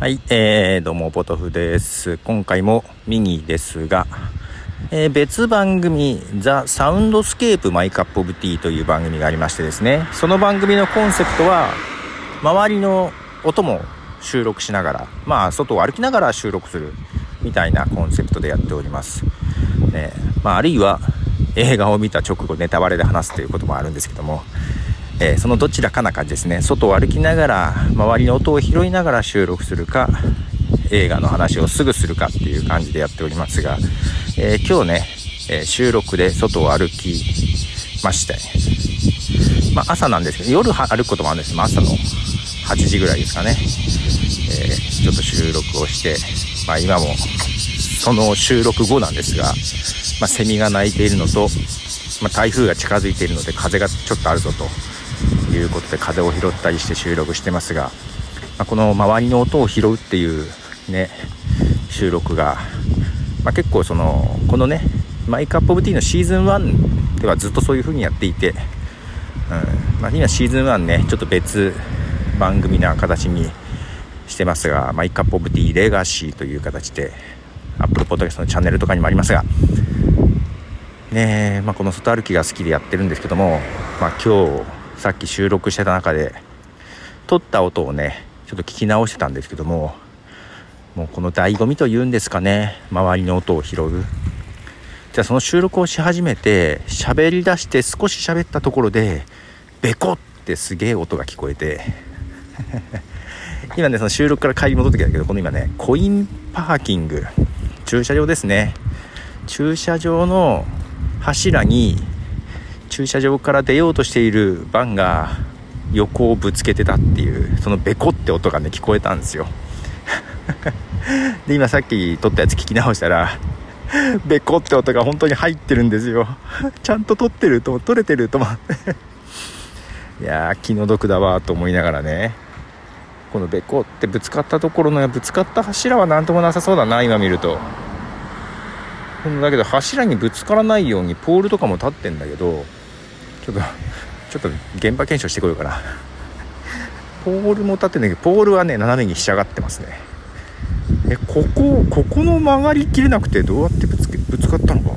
はい、えー、どうも、ポトフです。今回もミニですが、えー、別番組、 The Soundscape My Cup of Tea という番組がありましてですね、その番組のコンセプトは、周りの音も収録しながら、まあ、外を歩きながら収録するみたいなコンセプトでやっております。ね、まあ、あるいは、映画を見た直後ネタバレで話すということもあるんですけども、えー、そのどちらかな感じですね。外を歩きながら周りの音を拾いながら収録するか映画の話をすぐするかっていう感じでやっておりますが、えー、今日ね、えー、収録で外を歩きまして、まあ、朝なんですけど夜歩くこともあるんです。けど朝の8時ぐらいですかね、えちょっと収録をして、まあ、今もその収録後なんですが、まあ、セミが鳴いているのと、まあ、台風が近づいているので風がちょっとあるぞと。いうことで風を拾ったりして収録してますが、まあ、この周りの音を拾うっていうね収録が、まあ、結構そのこのねマイクアップオブティーのシーズン1ではずっとそういう風にやっていて、うんまあ、今シーズン1ねちょっと別番組な形にしてますがマイクアップオブティーレガシーという形で Apple Podcast のチャンネルとかにもありますがねまあ、この外歩きが好きでやってるんですけども、まあ、今日さっき収録してた中で撮った音をねちょっと聞き直してたんですけどももうこの醍醐味というんですかね周りの音を拾う。じゃあその収録をし始めて喋り出して少し喋ったところでベコってすげえ音が聞こえて 今ねその収録から帰り戻ってきたけどこの今ねコインパーキング駐車場ですね。駐車場の柱に駐車場から出ようとしているバンが横をぶつけてたっていうそのベコって音がね聞こえたんですよ。で今さっき撮ったやつ聞き直したらベコって音が本当に入ってるんですよ。ちゃんと撮ってると撮れてると思って。いやー気の毒だわと思いながらね。このベコってぶつかったところのぶつかった柱は何ともなさそうだな今見ると。だけど柱にぶつからないようにポールとかも立ってんだけどちょっとちょっと現場検証してこようかな。ポールも立ってんだけどポールはね斜めにひしゃがってますね。えここここの曲がりきれなくてどうやってぶつけぶつかったのか？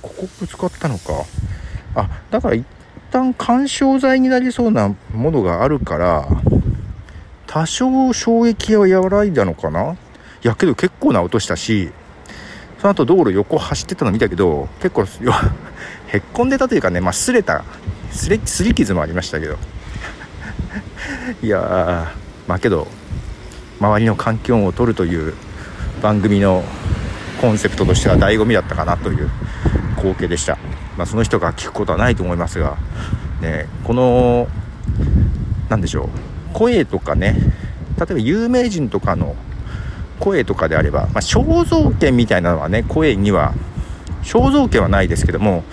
ここぶつかったのか？あだから一旦干渉剤になりそうなものがあるから多少衝撃は和らいだのかな？いやけど結構な音したしその後道路横走ってたの見たけど結構 へっこんでたというかね、まあ、擦れたすれすり傷もありましたけど。いやまあけど周りの環境音を取るという番組のコンセプトとしては醍醐味だったかなという光景でした、まあ、その人が聞くことはないと思いますが、ね、この何でしょう声とかね例えば有名人とかの声とかであれば、まあ、肖像権みたいなのはね声には肖像権はないですけども、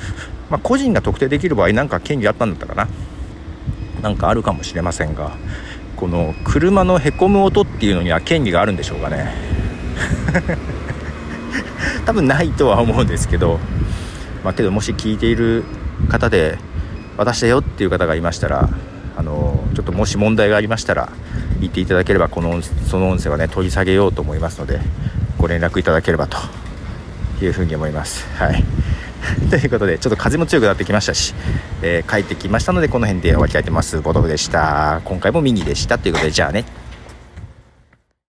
まあ、個人が特定できる場合なんか権利あったんだったかな。なんかあるかもしれませんがこの車のへこむ音っていうのには権利があるんでしょうかね。多分ないとは思うんですけどまあけどもし聞いている方で私だよっていう方がいましたらあのちょっともし問題がありましたら言っていただければこのその音声はね取り下げようと思いますのでご連絡いただければというふうに思います。はい。ということでちょっと風も強くなってきましたし、えー、帰ってきましたのでこの辺で終わりたいと思います。ボトフでした。今回もミニでした。ということでじゃあね。